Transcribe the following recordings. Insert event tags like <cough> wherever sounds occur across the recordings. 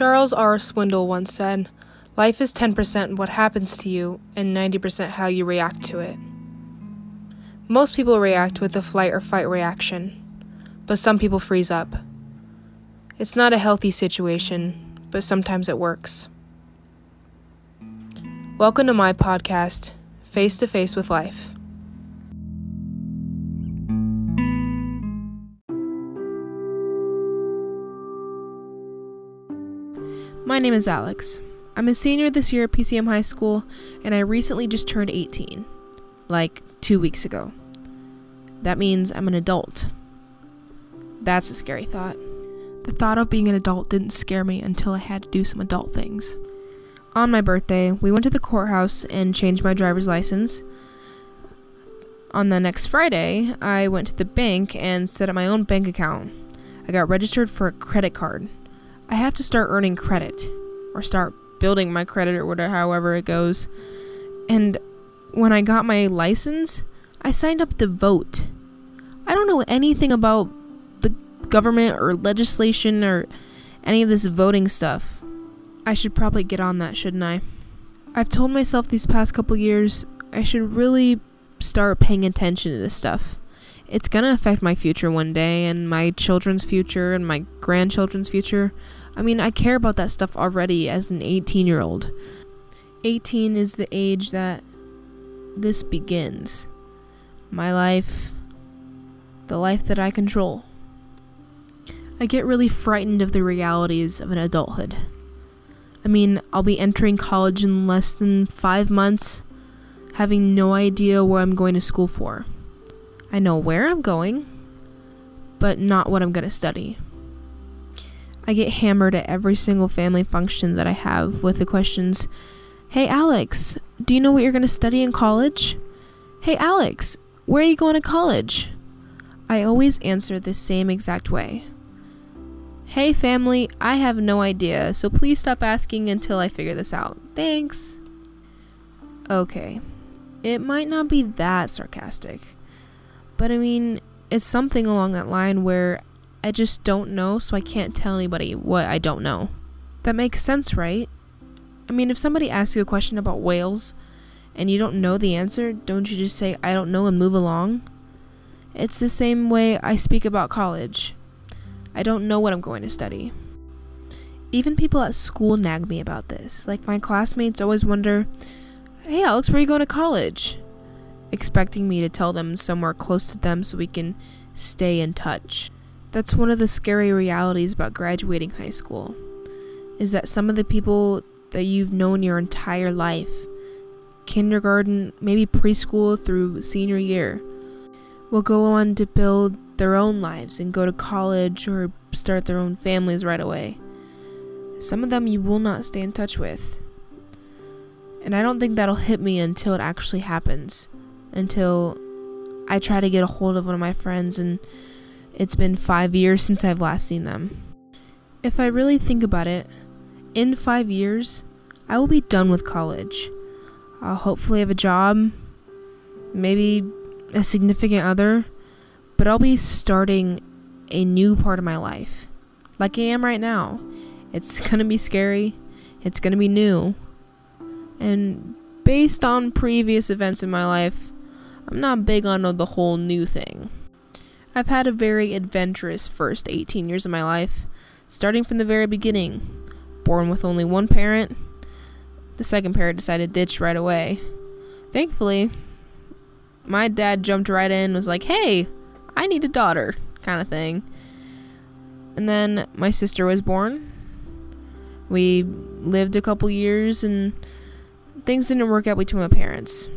Charles R. Swindoll once said, Life is 10% what happens to you and 90% how you react to it. Most people react with a flight or fight reaction, but some people freeze up. It's not a healthy situation, but sometimes it works. Welcome to my podcast, Face to Face with Life. My name is Alex. I'm a senior this year at PCM High School, and I recently just turned 18. Like two weeks ago. That means I'm an adult. That's a scary thought. The thought of being an adult didn't scare me until I had to do some adult things. On my birthday, we went to the courthouse and changed my driver's license. On the next Friday, I went to the bank and set up my own bank account. I got registered for a credit card. I have to start earning credit or start building my credit or whatever however it goes. And when I got my license, I signed up to vote. I don't know anything about the government or legislation or any of this voting stuff. I should probably get on that, shouldn't I? I've told myself these past couple years I should really start paying attention to this stuff it's to affect my future one day and my children's future and my grandchildren's future. I mean, I care about that stuff already as an 18 year old. 18 is the age that this begins. My life, the life that I control. I get really frightened of the realities of an adulthood. I mean, I'll be entering college in less than five months, having no idea where I'm going to school for. I know where I'm going, but not what I'm going to study. I get hammered at every single family function that I have with the questions Hey Alex, do you know what you're going to study in college? Hey Alex, where are you going to college? I always answer the same exact way. Hey family, I have no idea, so please stop asking until I figure this out. Thanks. Okay, it might not be that sarcastic. But I mean, it's something along that line where I just don't know, so I can't tell anybody what I don't know. That makes sense, right? I mean, if somebody asks you a question about whales and you don't know the answer, don't you just say, I don't know, and move along? It's the same way I speak about college. I don't know what I'm going to study. Even people at school nag me about this. Like, my classmates always wonder, Hey, Alex, where are you going to college? expecting me to tell them somewhere close to them so we can stay in touch. That's one of the scary realities about graduating high school. Is that some of the people that you've known your entire life, kindergarten, maybe preschool through senior year, will go on to build their own lives and go to college or start their own families right away. Some of them you will not stay in touch with. And I don't think that'll hit me until it actually happens until I try to get a hold of one of my friends, and it's been five years since I've last seen them. If I really think about it, in five years, I will be done with college. I'll hopefully have a job, maybe a significant other, but I'll be starting a new part of my life, like I am right now. It's <laughs> gonna be scary, it's gonna be new, and based on previous events in my life, I'm not big on the whole new thing. I've had a very adventurous first 18 years of my life, starting from the very beginning. Born with only one parent, the second parent decided to ditch right away. Thankfully, my dad jumped right in was like, "Hey, I need a daughter," kind of thing. And then my sister was born. We lived a couple years and things didn't work out between my parents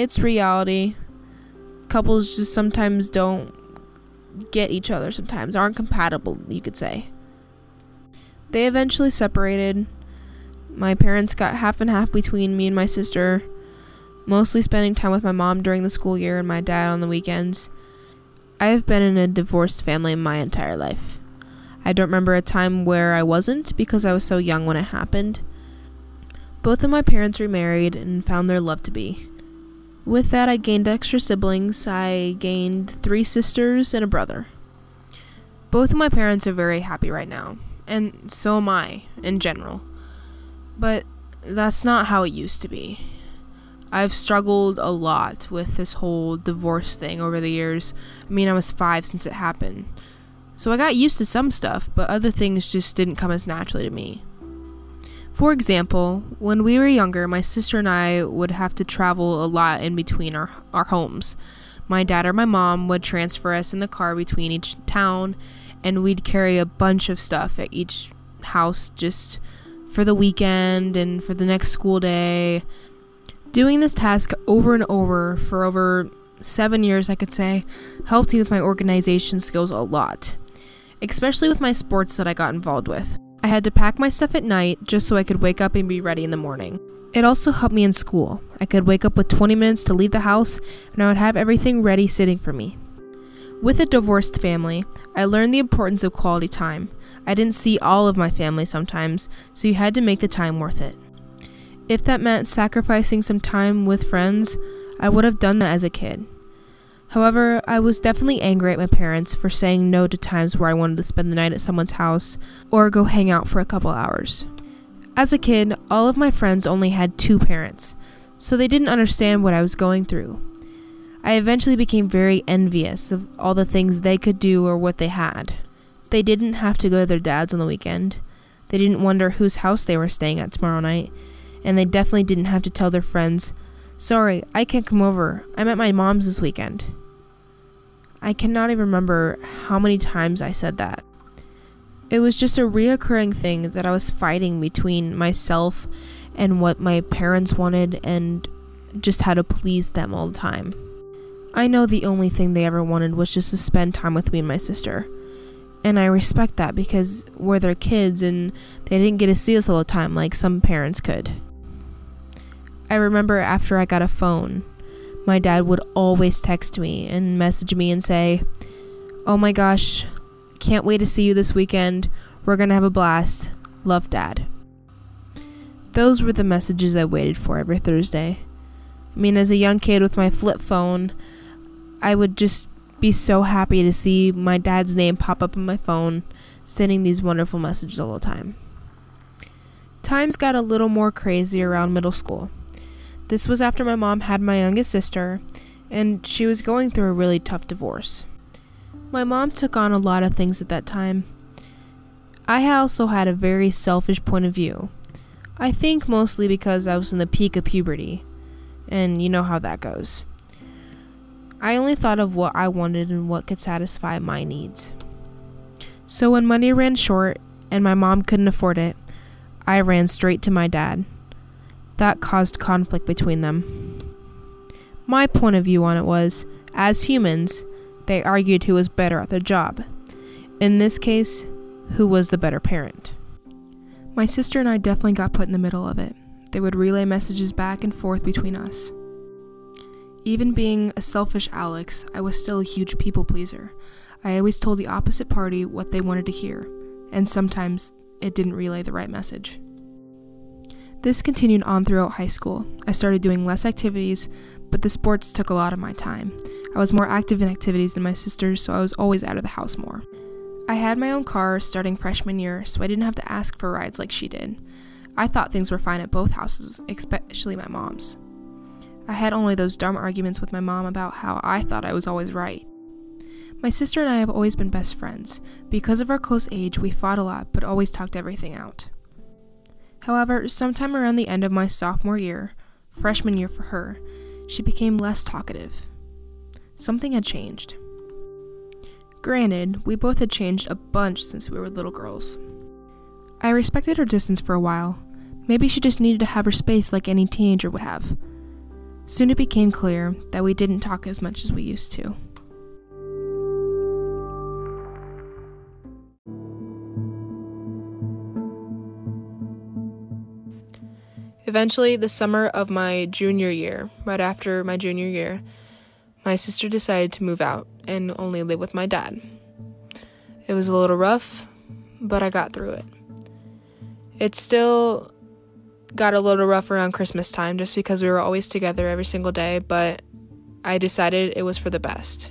it's reality. Couples just sometimes don't get each other sometimes, aren't compatible, you could say. They eventually separated. My parents got half and half between me and my sister, mostly spending time with my mom during the school year and my dad on the weekends. I have been in a divorced family my entire life. I don't remember a time where I wasn't because I was so young when it happened. Both of my parents remarried and found their love to be. With that, I gained extra siblings. I gained three sisters and a brother. Both of my parents are very happy right now, and so am I in general. But that's not how it used to be. I've struggled a lot with this whole divorce thing over the years. I mean, I was five since it happened. So I got used to some stuff, but other things just didn't come as naturally to me. For example, when we were younger, my sister and I would have to travel a lot in between our, our homes. My dad or my mom would transfer us in the car between each town, and we'd carry a bunch of stuff at each house just for the weekend and for the next school day. Doing this task over and over for over seven years, I could say, helped me with my organization skills a lot, especially with my sports that I got involved with. I had to pack my stuff at night just so I could wake up and be ready in the morning. It also helped me in school. I could wake up with 20 minutes to leave the house, and I would have everything ready sitting for me. With a divorced family, I learned the importance of quality time. I didn't see all of my family sometimes, so you had to make the time worth it. If that meant sacrificing some time with friends, I would have done that as a kid. However, I was definitely angry at my parents for saying no to times where I wanted to spend the night at someone's house or go hang out for a couple hours. As a kid, all of my friends only had two parents, so they didn't understand what I was going through. I eventually became very envious of all the things they could do or what they had. They didn't have to go to their dad's on the weekend. They didn't wonder whose house they were staying at tomorrow night and they definitely didn't have to tell their friends, Sorry, I can't come over. I'm at my mom's this weekend. I cannot even remember how many times I said that. It was just a reoccurring thing that I was fighting between myself and what my parents wanted and just how to please them all the time. I know the only thing they ever wanted was just to spend time with me and my sister. And I respect that because we're their kids and they didn't get to see us all the time like some parents could. I remember after I got a phone, my dad would always text me and message me and say, Oh my gosh, can't wait to see you this weekend. We're gonna have a blast. Love, Dad. Those were the messages I waited for every Thursday. I mean, as a young kid with my flip phone, I would just be so happy to see my dad's name pop up on my phone, sending these wonderful messages all the time. Times got a little more crazy around middle school. This was after my mom had my youngest sister, and she was going through a really tough divorce. My mom took on a lot of things at that time. I also had a very selfish point of view. I think mostly because I was in the peak of puberty, and you know how that goes. I only thought of what I wanted and what could satisfy my needs. So when money ran short and my mom couldn't afford it, I ran straight to my dad. That caused conflict between them. My point of view on it was as humans, they argued who was better at their job. In this case, who was the better parent. My sister and I definitely got put in the middle of it. They would relay messages back and forth between us. Even being a selfish Alex, I was still a huge people pleaser. I always told the opposite party what they wanted to hear, and sometimes it didn't relay the right message. This continued on throughout high school. I started doing less activities, but the sports took a lot of my time. I was more active in activities than my sisters, so I was always out of the house more. I had my own car starting freshman year, so I didn't have to ask for rides like she did. I thought things were fine at both houses, especially my mom's. I had only those dumb arguments with my mom about how I thought I was always right. My sister and I have always been best friends. Because of our close age, we fought a lot, but always talked everything out. However, sometime around the end of my sophomore year, freshman year for her, she became less talkative. Something had changed. Granted, we both had changed a bunch since we were little girls. I respected her distance for a while. Maybe she just needed to have her space like any teenager would have. Soon it became clear that we didn't talk as much as we used to. Eventually, the summer of my junior year, right after my junior year, my sister decided to move out and only live with my dad. It was a little rough, but I got through it. It still got a little rough around Christmas time just because we were always together every single day, but I decided it was for the best.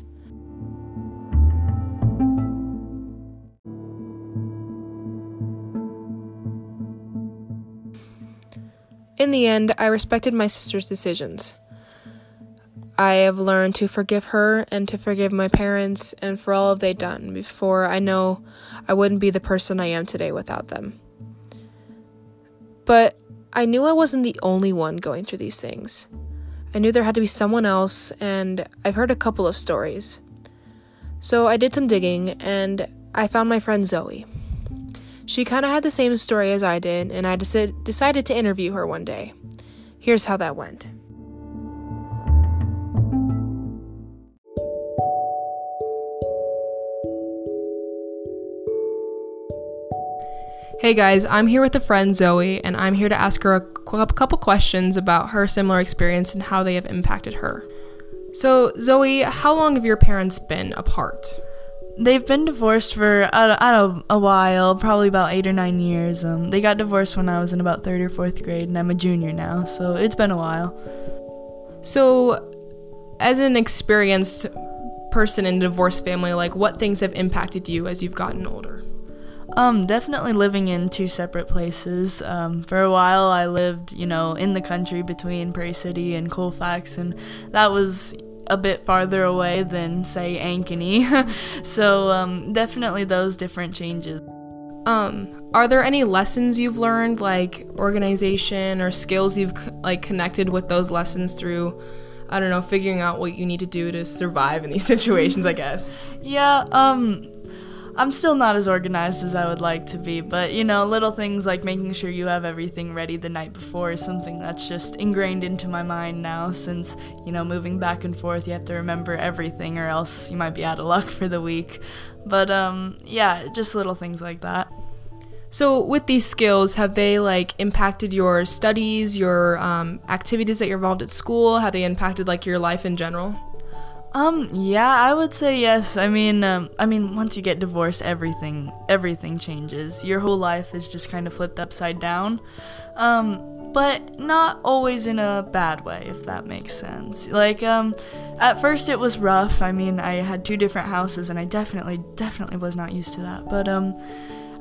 In the end, I respected my sister's decisions. I have learned to forgive her and to forgive my parents and for all they've done before I know I wouldn't be the person I am today without them. But I knew I wasn't the only one going through these things. I knew there had to be someone else, and I've heard a couple of stories. So I did some digging, and I found my friend Zoe. She kind of had the same story as I did, and I dec- decided to interview her one day. Here's how that went. Hey guys, I'm here with a friend Zoe, and I'm here to ask her a couple questions about her similar experience and how they have impacted her. So, Zoe, how long have your parents been apart? They've been divorced for I don't, I don't know, a while, probably about eight or nine years. Um, they got divorced when I was in about third or fourth grade, and I'm a junior now, so it's been a while. So, as an experienced person in a divorced family, like what things have impacted you as you've gotten older? Um, definitely living in two separate places. Um, for a while, I lived, you know, in the country between Prairie City and Colfax, and that was a bit farther away than, say, Ankeny. <laughs> so, um, definitely those different changes. Um, are there any lessons you've learned, like organization or skills you've like connected with those lessons through? I don't know, figuring out what you need to do to survive in these <laughs> situations, I guess. Yeah, um, I'm still not as organized as I would like to be, but you know, little things like making sure you have everything ready the night before is something that's just ingrained into my mind now since, you know, moving back and forth, you have to remember everything or else you might be out of luck for the week. But um yeah, just little things like that. So, with these skills, have they like impacted your studies, your um, activities that you're involved at school? Have they impacted like your life in general? Um, yeah, I would say yes. I mean, um, I mean, once you get divorced, everything, everything changes. Your whole life is just kind of flipped upside down. Um, but not always in a bad way, if that makes sense. Like, um, at first it was rough. I mean, I had two different houses, and I definitely, definitely was not used to that. But, um,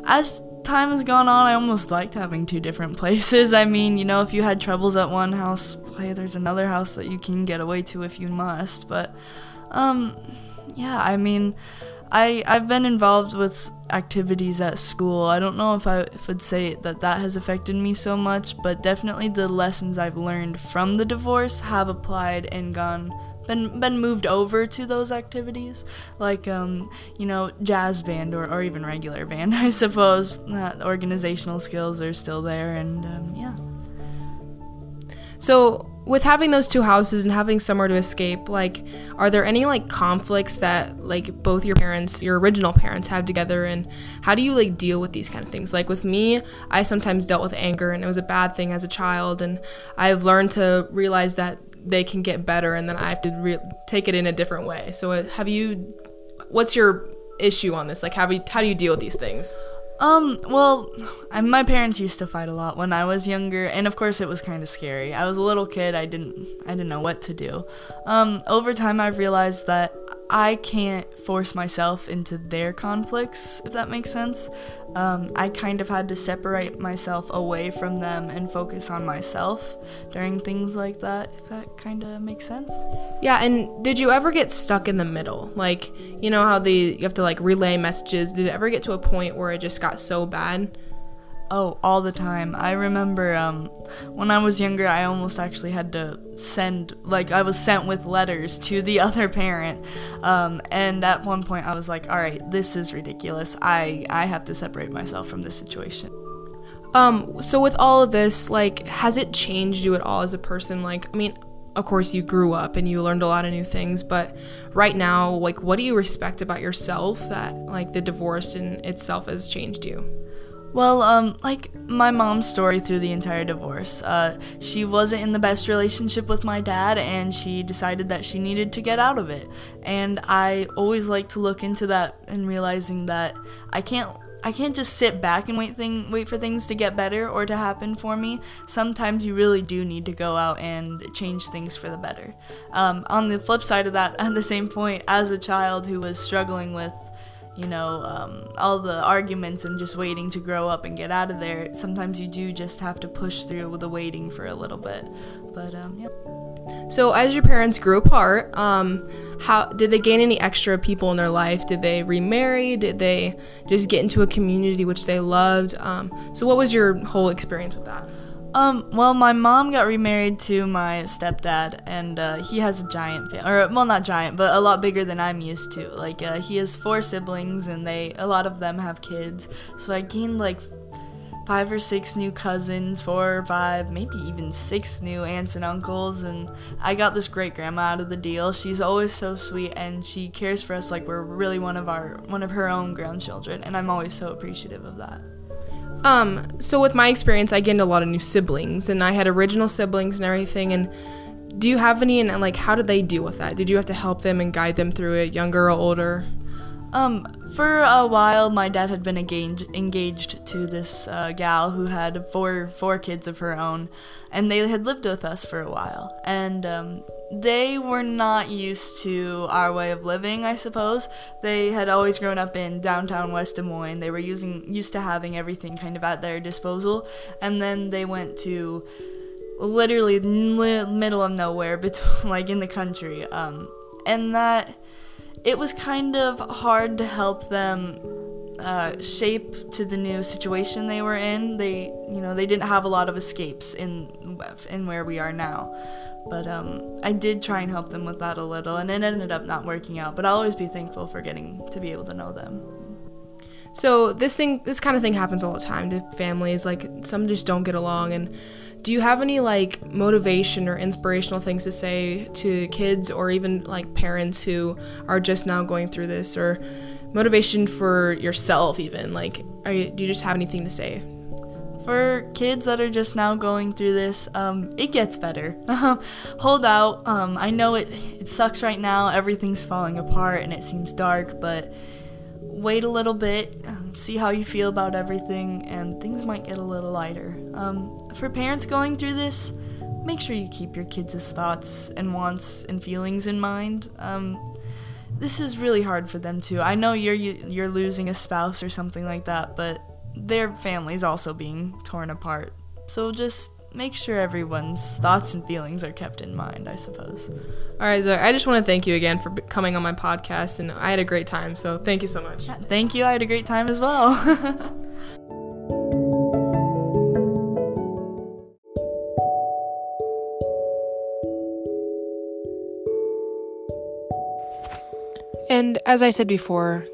as time has gone on, I almost liked having two different <laughs> places. I mean, you know, if you had troubles at one house, hey, there's another house that you can get away to if you must. But, um, yeah, I mean, I I've been involved with activities at school. I don't know if I I'd say that that has affected me so much, but definitely the lessons I've learned from the divorce have applied and gone been been moved over to those activities, like um, you know jazz band or, or even regular band. <laughs> I suppose uh, organizational skills are still there, and um, yeah. So with having those two houses and having somewhere to escape, like, are there any like conflicts that like both your parents, your original parents, have together, and how do you like deal with these kind of things? Like with me, I sometimes dealt with anger, and it was a bad thing as a child, and I've learned to realize that they can get better and then I have to re- take it in a different way. So uh, have you what's your issue on this? Like how, you, how do you deal with these things? Um, well, I, my parents used to fight a lot when I was younger, and of course it was kind of scary. I was a little kid, I didn't I didn't know what to do. Um, over time I've realized that I can't force myself into their conflicts, if that makes sense. Um, I kind of had to separate myself away from them and focus on myself during things like that, if that kind of makes sense. Yeah, and did you ever get stuck in the middle? Like, you know how the you have to like relay messages. Did it ever get to a point where it just got so bad Oh, all the time. I remember um, when I was younger, I almost actually had to send, like, I was sent with letters to the <laughs> other parent. Um, and at one point, I was like, all right, this is ridiculous. I, I have to separate myself from this situation. Um, so with all of this, like, has it changed you at all as a person? Like, I mean, of course you grew up and you learned a lot of new things, but right now, like, what do you respect about yourself that, like, the divorce in itself has changed you? Well, um, like my mom's story through the entire divorce. Uh, she wasn't in the best relationship with my dad, and she decided that she needed to get out of it. And I always like to look into that and realizing that I can't. I can't just sit back and wait thing wait for things to get better or to happen for me. Sometimes you really do need to go out and change things for the better. Um, on the flip side of that, <laughs> at the same point, as a child who was struggling with you know, um, all the arguments and just waiting to grow up and get out of there, sometimes you do just have to push through with the waiting for a little bit. But um, yeah. So, as your parents grew apart, um, how did they gain any extra people in their life? Did they remarry? Did they just get into a community which they loved? Um, so, what was your whole experience with that? Um, well, my mom got remarried to my stepdad, and uh, he has a giant family, or well, not giant, but a lot bigger than I'm used to. Like, uh, he has four siblings, and they, a lot of them have kids. So I gained like five or six new cousins, four or five, maybe even six new aunts and uncles, and I got this great grandma out of the deal. She's always so sweet, and she cares for us like we're really one of our, one of her own grandchildren, and I'm always so appreciative of that. Um, so with my experience, I gained a lot of new siblings, and I had original siblings and everything. And do you have any? And like, how did they deal with that? Did you have to help them and guide them through it, younger or older? Um, for a while, my dad had been engaged engaged to this uh, gal who had four four kids of her own, and they had lived with us for a while. And um, they were not used to our way of living, I suppose. They had always grown up in downtown West Des Moines. They were using used to having everything kind of at their disposal, and then they went to literally li- middle of nowhere, <laughs> between like in the country. Um, and that it was kind of hard to help them uh, shape to the new situation they were in. They, you know, they didn't have a lot of escapes in in where we are now. But um, I did try and help them with that a little, and it ended up not working out. But I'll always be thankful for getting to be able to know them. So this thing, this kind of thing happens all the time to families. Like some just don't get along. And do you have any like motivation or inspirational things to say to kids or even like parents who are just now going through this, or motivation for yourself even? Like, you, do you just have anything to say? for kids that are just now going through this, um, it gets better. <laughs> Hold out. Um, I know it, it sucks right now. Everything's falling apart and it seems dark, but wait a little bit, see how you feel about everything, and things might get a little lighter. Um, for parents going through this, make sure you keep your kids' thoughts and wants and feelings in mind. Um, this is really hard for them too. I know you're you're losing a spouse or something like that, but their family's also being torn apart. So just make sure everyone's thoughts and feelings are kept in mind, I suppose. All right, Zoe, I just want to thank you again for coming on my podcast, and I had a great time, so thank you so much. Yeah, thank you. I had a great time as well. <laughs> and as I said before,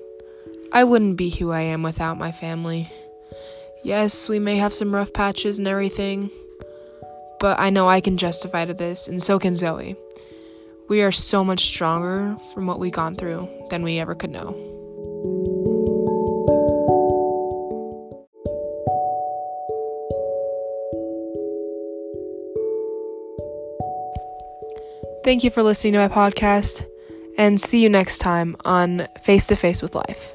I wouldn't be who I am without my family. Yes, we may have some rough patches and everything, but I know I can justify to this, and so can Zoe. We are so much stronger from what we've gone through than we ever could know. Thank you for listening to my podcast, and see you next time on Face to Face with Life.